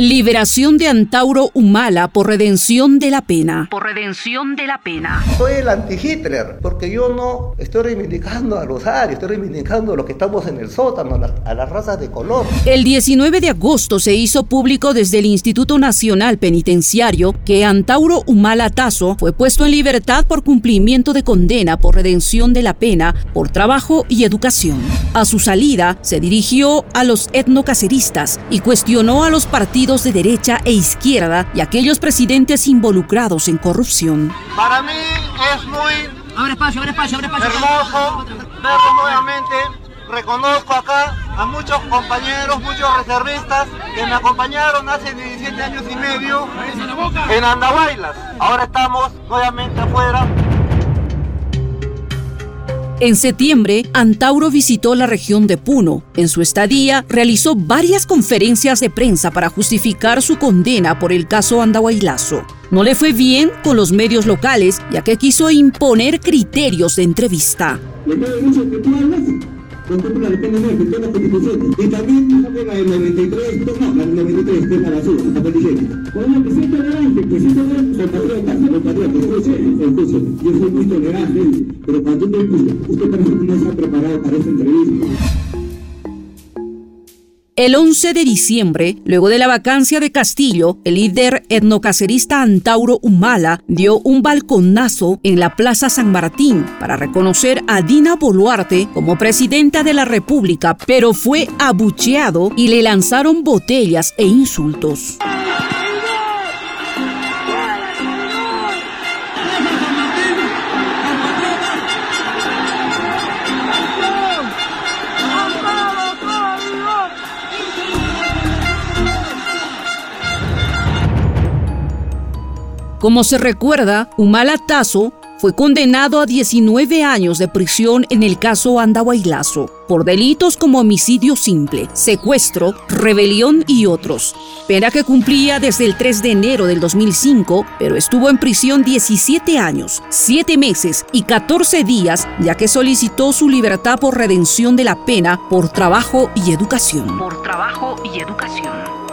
Liberación de Antauro Humala por redención de la pena. Por redención de la pena. Soy el anti-Hitler, porque yo no estoy reivindicando a los arios, estoy reivindicando a los que estamos en el sótano, a las, razas de color. El 19 de agosto se hizo público desde el Instituto Nacional Penitenciario que Antauro Humala Tazo fue puesto en libertad por cumplimiento de condena por redención de la pena por trabajo y educación. A su salida, se dirigió a los etnocaceristas y cuestionó a los partidos de derecha e izquierda y aquellos presidentes involucrados en corrupción. Para mí es muy espacio, espacio, espacio. hermoso verlo nuevamente. Reconozco acá a muchos compañeros, muchos reservistas que me acompañaron hace 17 años y medio en Andahuaylas. Ahora estamos nuevamente afuera en septiembre, Antauro visitó la región de Puno. En su estadía, realizó varias conferencias de prensa para justificar su condena por el caso Andahuaylazo. No le fue bien con los medios locales, ya que quiso imponer criterios de entrevista la pena muerte, toda la constitución. Y también la del 93, no, la del 93, que es basura, la. Bueno, que siempre adelante, que siempre adelante, son patriotas, son patriotas, escuchen, yo soy muy tolerante, pero cuando usted, usted también no está preparado para esta entrevista. El 11 de diciembre, luego de la vacancia de Castillo, el líder etnocacerista Antauro Humala dio un balconazo en la Plaza San Martín para reconocer a Dina Boluarte como presidenta de la República, pero fue abucheado y le lanzaron botellas e insultos. Como se recuerda, Humala Tazo fue condenado a 19 años de prisión en el caso Andahuaylazo por delitos como homicidio simple, secuestro, rebelión y otros. Pena que cumplía desde el 3 de enero del 2005, pero estuvo en prisión 17 años, 7 meses y 14 días, ya que solicitó su libertad por redención de la pena por trabajo y educación. Por trabajo y educación.